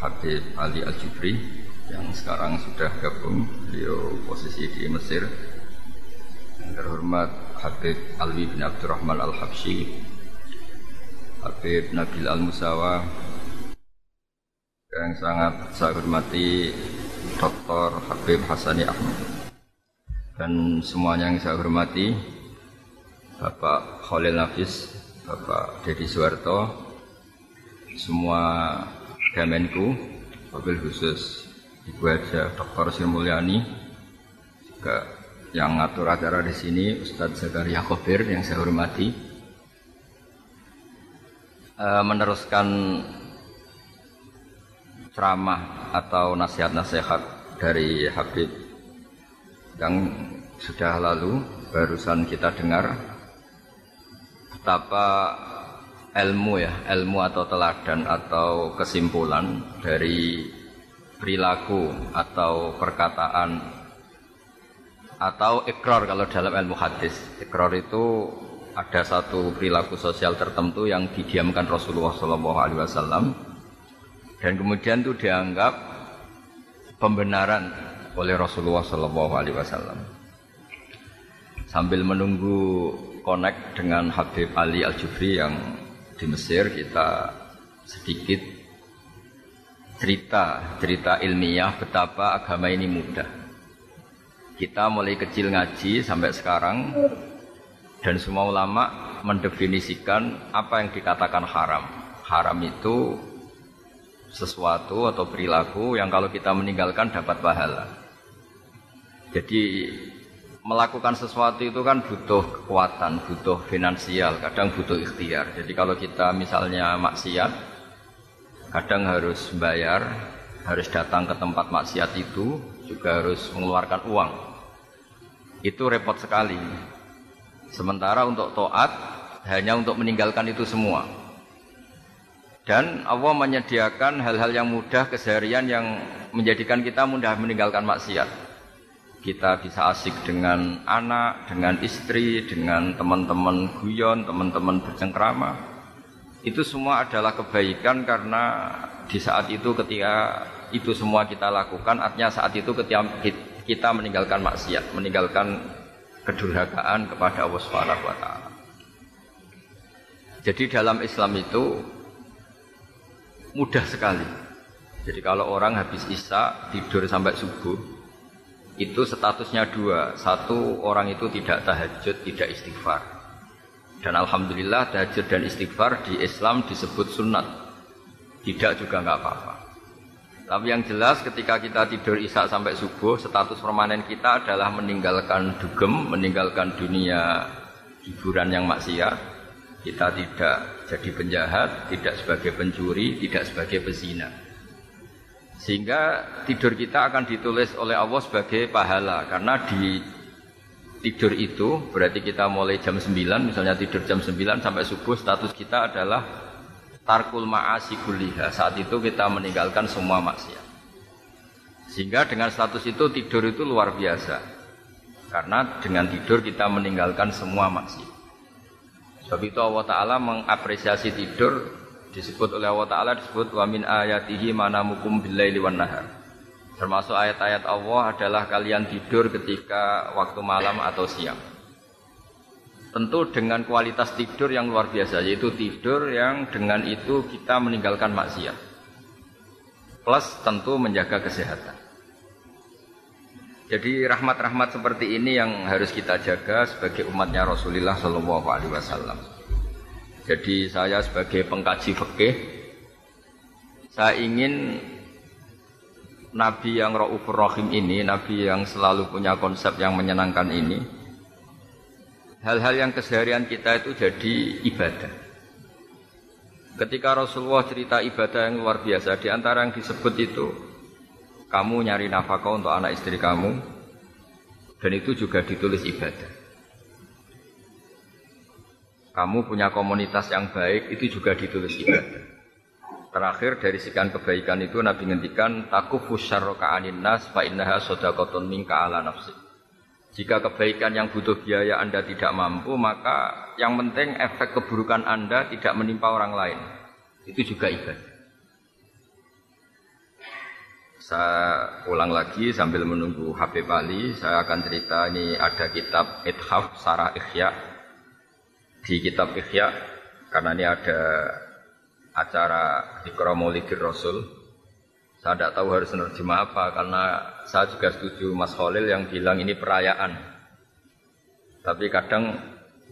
Habib Ali Al-Jubri yang sekarang sudah gabung beliau posisi di Mesir yang terhormat Habib Alwi bin Abdurrahman Al-Habsyi Habib Nabil Al-Musawa yang sangat saya hormati Dr. Habib Hasani Ahmad dan semuanya yang saya hormati Bapak Khalil Nafis Bapak Dedi Suwarto semua Kemenku, mobil khusus Ibu Haja Dr. Sri juga yang ngatur acara di sini Ustadz Zakaria Khabir yang saya hormati, e, meneruskan ceramah atau nasihat-nasihat dari Habib yang sudah lalu barusan kita dengar betapa ilmu ya, ilmu atau teladan atau kesimpulan dari perilaku atau perkataan atau ikrar kalau dalam ilmu hadis. Ikrar itu ada satu perilaku sosial tertentu yang didiamkan Rasulullah SAW dan kemudian itu dianggap pembenaran oleh Rasulullah SAW. Sambil menunggu connect dengan Habib Ali Al Jufri yang di Mesir kita sedikit cerita cerita ilmiah betapa agama ini mudah. Kita mulai kecil ngaji sampai sekarang dan semua ulama mendefinisikan apa yang dikatakan haram. Haram itu sesuatu atau perilaku yang kalau kita meninggalkan dapat pahala. Jadi melakukan sesuatu itu kan butuh kekuatan, butuh finansial, kadang butuh ikhtiar. Jadi kalau kita misalnya maksiat, kadang harus bayar, harus datang ke tempat maksiat itu, juga harus mengeluarkan uang. Itu repot sekali. Sementara untuk toat, hanya untuk meninggalkan itu semua. Dan Allah menyediakan hal-hal yang mudah keseharian yang menjadikan kita mudah meninggalkan maksiat kita bisa asik dengan anak, dengan istri, dengan teman-teman guyon, teman-teman bercengkrama. Itu semua adalah kebaikan karena di saat itu ketika itu semua kita lakukan, artinya saat itu ketika kita meninggalkan maksiat, meninggalkan kedurhakaan kepada Allah Subhanahu wa taala. Jadi dalam Islam itu mudah sekali. Jadi kalau orang habis Isya tidur sampai subuh, itu statusnya dua. Satu, orang itu tidak tahajud, tidak istighfar. Dan Alhamdulillah tahajud dan istighfar di Islam disebut sunat. Tidak juga nggak apa-apa. Tapi yang jelas ketika kita tidur isak sampai subuh, status permanen kita adalah meninggalkan dugem, meninggalkan dunia hiburan yang maksiat. Kita tidak jadi penjahat, tidak sebagai pencuri, tidak sebagai pezina. Sehingga tidur kita akan ditulis oleh Allah sebagai pahala karena di tidur itu berarti kita mulai jam 9 misalnya tidur jam 9 sampai subuh status kita adalah tarkul ma'asi kuliha. Saat itu kita meninggalkan semua maksiat. Sehingga dengan status itu tidur itu luar biasa. Karena dengan tidur kita meninggalkan semua maksiat. Sebab itu Allah Ta'ala mengapresiasi tidur disebut oleh Allah Ta'ala disebut wa min ayatihi manamukum billaili wan nahar. Termasuk ayat-ayat Allah adalah kalian tidur ketika waktu malam atau siang. Tentu dengan kualitas tidur yang luar biasa yaitu tidur yang dengan itu kita meninggalkan maksiat. Plus tentu menjaga kesehatan. Jadi rahmat-rahmat seperti ini yang harus kita jaga sebagai umatnya Rasulullah Shallallahu Alaihi Wasallam. Jadi saya sebagai pengkaji fikih saya ingin Nabi yang Raufur Rahim ini, Nabi yang selalu punya konsep yang menyenangkan ini, hal-hal yang keseharian kita itu jadi ibadah. Ketika Rasulullah cerita ibadah yang luar biasa, di antara yang disebut itu, kamu nyari nafkah untuk anak istri kamu, dan itu juga ditulis ibadah kamu punya komunitas yang baik itu juga ditulis ibadah. Terakhir dari sekian kebaikan itu Nabi ngendikan takufu syarroka anin nas fa innaha sadaqatun minka ala nafsi. Jika kebaikan yang butuh biaya Anda tidak mampu, maka yang penting efek keburukan Anda tidak menimpa orang lain. Itu juga ibadah. Saya ulang lagi sambil menunggu HP Bali, saya akan cerita ini ada kitab Ithaf Sarah Ikhya. Di kitab Ikhya, karena ini ada acara di Kromolidir Rasul. Saya tidak tahu harus menerjemah apa, karena saya juga setuju Mas Khalil yang bilang ini perayaan. Tapi kadang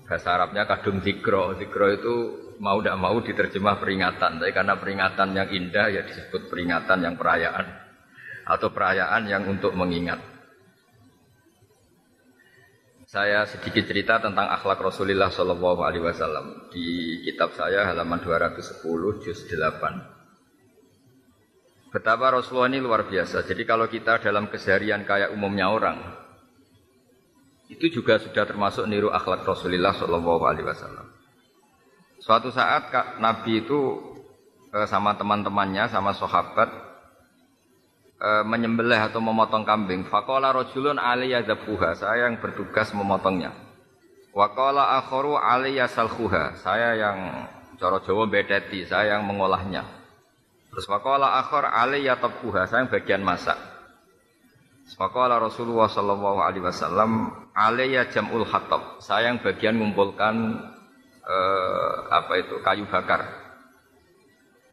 bahasa Arabnya kadung zikro. Zikro itu mau tidak mau diterjemah peringatan. Tapi karena peringatan yang indah ya disebut peringatan yang perayaan atau perayaan yang untuk mengingat. Saya sedikit cerita tentang akhlak Rasulullah Shallallahu Alaihi Wasallam di kitab saya halaman 210 juz 8. Betapa Rasulullah ini luar biasa. Jadi kalau kita dalam keseharian kayak umumnya orang, itu juga sudah termasuk niru akhlak Rasulullah Shallallahu Alaihi Wasallam. Suatu saat Nabi itu eh, sama teman-temannya, sama sahabat e, menyembelih atau memotong kambing. Fakola rojulun aliyadzabuha, saya yang bertugas memotongnya. Wakola akhoru aliyasalhuha, saya yang coro Jawa bedeti, saya yang mengolahnya. Terus wakola akhor aliyatabuha, saya yang bagian masak. Fakola Rasulullah Sallallahu Alaihi Wasallam aliyah jamul hatab, saya yang bagian mengumpulkan eh, apa itu kayu bakar.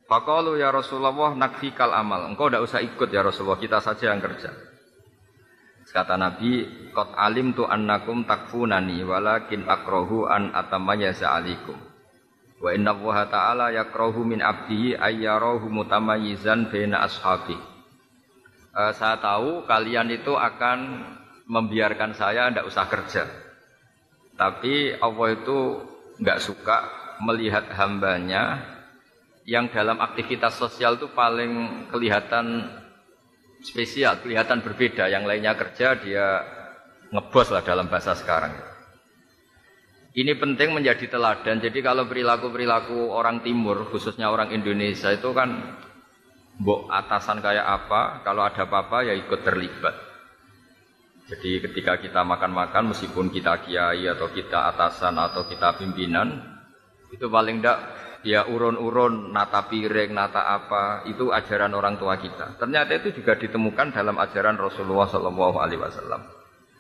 Fakalu ya Rasulullah nakfikal amal. Engkau tidak usah ikut ya Rasulullah, kita saja yang kerja. Kata Nabi, Kot alim tu annakum takfunani walakin akrohu an atamanya alikum. Wa inna Allah ta'ala yakrohu min abdihi ayyarahu mutamayizan bena ashabi. Uh, saya tahu kalian itu akan membiarkan saya tidak usah kerja. Tapi Allah itu nggak suka melihat hambanya yang dalam aktivitas sosial itu paling kelihatan spesial, kelihatan berbeda. Yang lainnya kerja, dia ngebos lah dalam bahasa sekarang. Ini penting menjadi teladan. Jadi kalau perilaku-perilaku orang timur, khususnya orang Indonesia itu kan mbok atasan kayak apa, kalau ada apa-apa ya ikut terlibat. Jadi ketika kita makan-makan meskipun kita kiai atau kita atasan atau kita pimpinan itu paling tidak ya urun-urun, nata piring, nata apa, itu ajaran orang tua kita. Ternyata itu juga ditemukan dalam ajaran Rasulullah Shallallahu Alaihi Wasallam.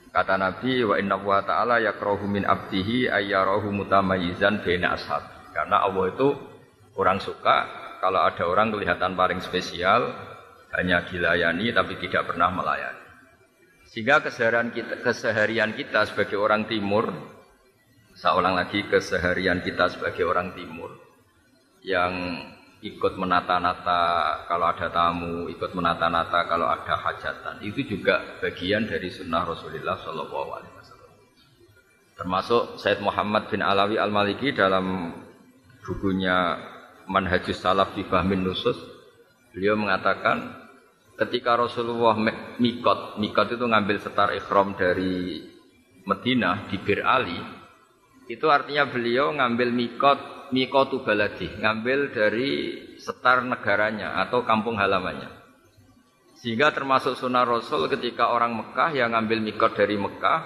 Kata Nabi, wa inna wa ta'ala yakrohu min abdihi ayyarahu mutamayizan bena ashab. Karena Allah itu orang suka kalau ada orang kelihatan paling spesial, hanya dilayani tapi tidak pernah melayani. Sehingga keseharian kita, keseharian kita sebagai orang timur, saya ulang lagi keseharian kita sebagai orang timur, yang ikut menata-nata kalau ada tamu, ikut menata-nata kalau ada hajatan. Itu juga bagian dari sunnah Rasulullah Shallallahu Alaihi Wasallam. Termasuk Said Muhammad bin Alawi Al Maliki dalam bukunya Manhajus Salaf fi Fahmin Nusus, beliau mengatakan ketika Rasulullah mikot, mikot itu ngambil setar ikhram dari Medina di Bir Ali, itu artinya beliau ngambil mikot mikotu baladi, ngambil dari setar negaranya atau kampung halamannya. Sehingga termasuk sunnah Rasul ketika orang Mekah yang ngambil mikot dari Mekah,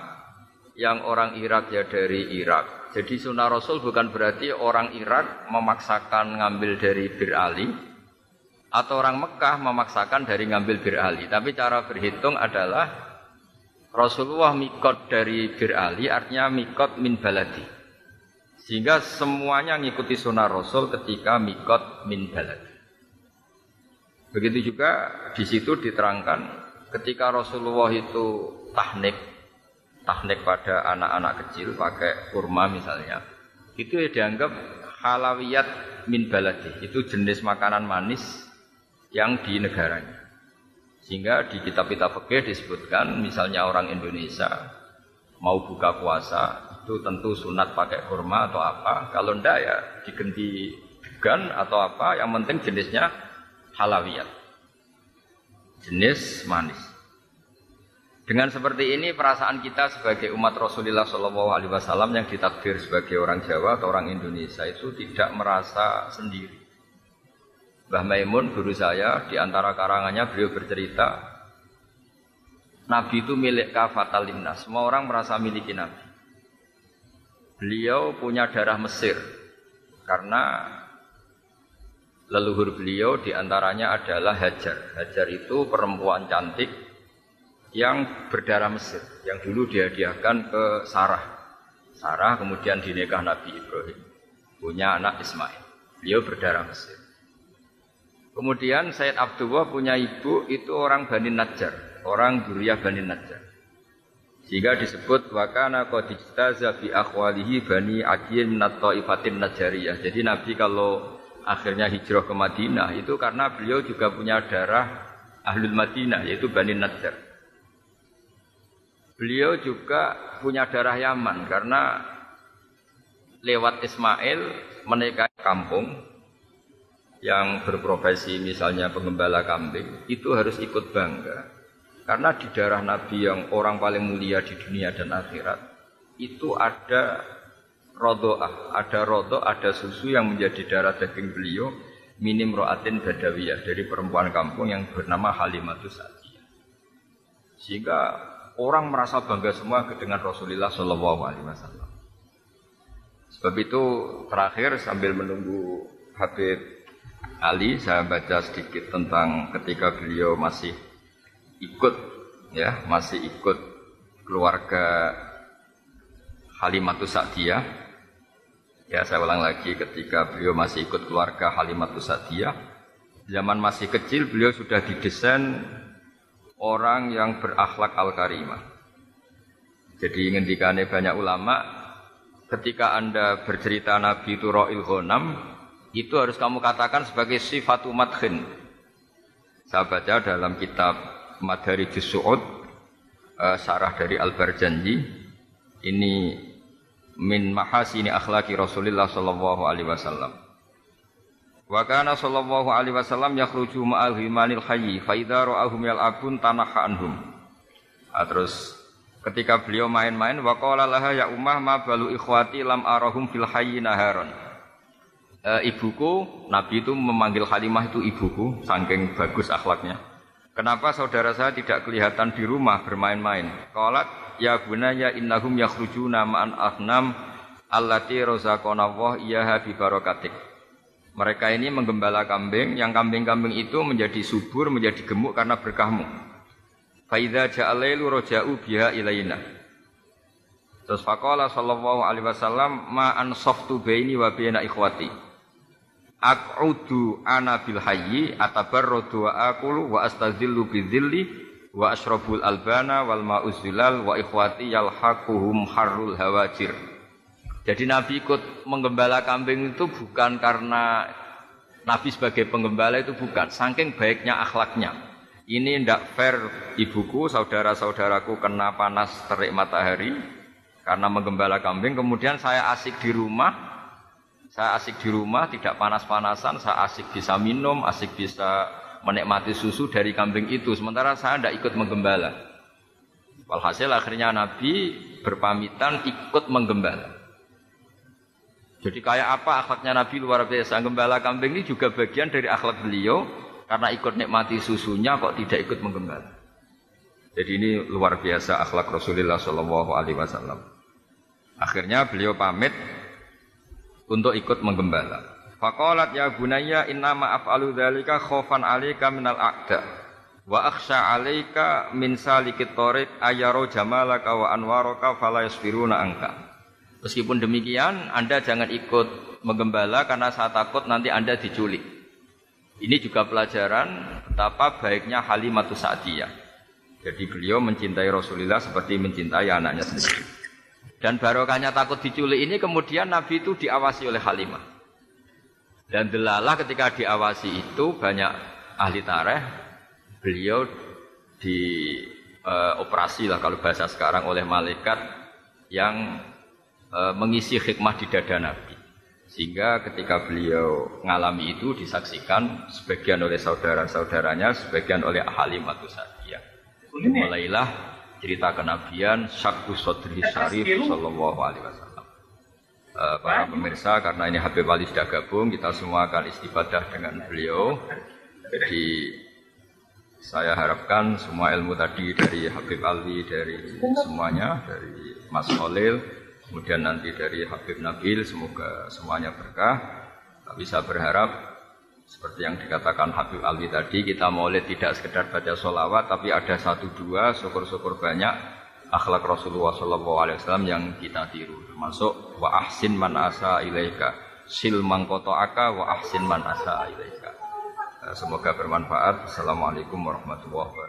yang orang Irak ya dari Irak. Jadi sunnah Rasul bukan berarti orang Irak memaksakan ngambil dari Bir Ali, atau orang Mekah memaksakan dari ngambil Bir Ali. Tapi cara berhitung adalah Rasulullah mikot dari Bir Ali artinya mikot min baladi. Sehingga semuanya mengikuti sunnah Rasul ketika mikot min balad. Begitu juga di situ diterangkan ketika Rasulullah itu tahnik, tahnik pada anak-anak kecil pakai kurma misalnya, itu ya dianggap halawiyat min baladi. Itu jenis makanan manis yang di negaranya. Sehingga di kitab-kitab fikih disebutkan misalnya orang Indonesia mau buka puasa itu tentu sunat pakai kurma atau apa. Kalau ndak ya diganti degan atau apa. Yang penting jenisnya halawiyat. Jenis manis. Dengan seperti ini perasaan kita sebagai umat Rasulullah Shallallahu Alaihi Wasallam yang ditakdir sebagai orang Jawa atau orang Indonesia itu tidak merasa sendiri. Mbah Maimun guru saya di antara karangannya beliau bercerita Nabi itu milik kafatal Semua orang merasa miliki Nabi. Beliau punya darah Mesir karena leluhur beliau di antaranya adalah Hajar. Hajar itu perempuan cantik yang berdarah Mesir, yang dulu dihadiahkan ke Sarah. Sarah kemudian dinikah Nabi Ibrahim, punya anak Ismail. Beliau berdarah Mesir. Kemudian Sayyid Abdullah punya ibu itu orang Bani Najjar, orang Duriyah Bani Najjar. Sehingga disebut wakana qad bi akhwalihi bani Adiyin min ifatin Najjariyah. Jadi Nabi kalau akhirnya hijrah ke Madinah itu karena beliau juga punya darah Ahlul Madinah yaitu Bani Najjar. Beliau juga punya darah Yaman karena lewat Ismail menikahi kampung yang berprofesi misalnya pengembala kambing itu harus ikut bangga karena di darah Nabi yang orang paling mulia di dunia dan akhirat itu ada rodoah, ada rodo, ada susu yang menjadi darah daging beliau minim roatin badawiyah dari perempuan kampung yang bernama Halimatus Sa'diyah. Sehingga orang merasa bangga semua dengan Rasulullah Shallallahu Alaihi Wasallam. Sebab itu terakhir sambil menunggu Habib Ali, saya baca sedikit tentang ketika beliau masih ikut ya, masih ikut keluarga Halimatus Sa'diyah. Ya saya ulang lagi ketika beliau masih ikut keluarga Halimatus Sa'diyah Zaman masih kecil beliau sudah didesain orang yang berakhlak al-karimah. Jadi ngendikane banyak ulama Ketika anda bercerita Nabi itu ro'il ghanam Itu harus kamu katakan sebagai sifat umat khin Saya baca dalam kitab Madari Su'ud uh, Sarah dari Al-Barjanji Ini min mahasini akhlaki Rasulullah sallallahu alaihi wasallam. Wa kana sallallahu alaihi wasallam yakhruju ma'al himanil hayyi fa idza ra'ahum yal'abun tanaha anhum. Nah, terus ketika beliau main-main wa qala laha ya ummah ma balu ikhwati lam arahum fil hayyi naharon. E, ibuku Nabi itu memanggil Halimah itu ibuku saking bagus akhlaknya. Kenapa saudara saya tidak kelihatan di rumah bermain-main? Qalat ya bunaya innahum yakhrujuna ma'an ahnam allati razaqana Allah iyaha bi barakatik. Mereka ini menggembala kambing, yang kambing-kambing itu menjadi subur, menjadi gemuk karena berkahmu. Faidza ja'alailu roja'u biha ilaina. Terus faqala sallallahu alaihi wasallam ma ansaftu baini wa baina ikhwati. Aq'udu ana bil hayyi atabarradu wa aqulu wa astazillu bidzilli wa asyrabul albana wal ma'uzilal wa ikhwati yalhaquhum harrul hawajir. Jadi Nabi ikut menggembala kambing itu bukan karena Nabi sebagai penggembala itu bukan, saking baiknya akhlaknya. Ini ndak fair ibuku, saudara-saudaraku kena panas terik matahari karena menggembala kambing. Kemudian saya asik di rumah, saya asik di rumah tidak panas-panasan, saya asik bisa minum, asik bisa menikmati susu dari kambing itu. Sementara saya tidak ikut menggembala. Walhasil akhirnya Nabi berpamitan ikut menggembala. Jadi kayak apa akhlaknya Nabi luar biasa? Gembala kambing ini juga bagian dari akhlak beliau karena ikut nikmati susunya kok tidak ikut menggembala. Jadi ini luar biasa akhlak Rasulullah Shallallahu Wasallam. Akhirnya beliau pamit untuk ikut menggembala Faqalat ya bunayya inna ma af'alu dzalika khaufan 'alaika minal a'da wa akhsha 'alaika min salikit tariq ayaro jamalaka wa anwaraka fala yasbiruna angka. Meskipun demikian, Anda jangan ikut menggembala karena saya takut nanti Anda diculik. Ini juga pelajaran betapa baiknya Halimatus Sa'diyah. Jadi beliau mencintai Rasulullah seperti mencintai anaknya sendiri. Dan barokahnya takut diculik ini kemudian Nabi itu diawasi oleh Halimah. Dan delalah ketika diawasi itu banyak ahli tareh, beliau di uh, operasi lah kalau bahasa sekarang oleh malaikat yang uh, mengisi hikmah di dada Nabi. Sehingga ketika beliau mengalami itu disaksikan sebagian oleh saudara-saudaranya, sebagian oleh ahli Sa'diyah. Mulailah cerita kenabian Syakku Sodri Syarif Sallallahu Alaihi Wasallam. Eh, para pemirsa karena ini Habib Ali sudah gabung kita semua akan istifadah dengan beliau. Jadi saya harapkan semua ilmu tadi dari Habib Ali dari semuanya dari Mas Khalil kemudian nanti dari Habib Nabil semoga semuanya berkah. Tapi saya berharap Seperti yang dikatakan Habib Ali tadi, kita maulid tidak sekedar baca sholawat, tapi ada satu dua, syukur-syukur banyak akhlak Rasulullah SAW yang kita tiru. Termasuk wa ahsin man asa ilaika, sil mangkoto aka wa ahsin man asa ilaika. Semoga bermanfaat. Assalamualaikum warahmatullahi wabarakatuh.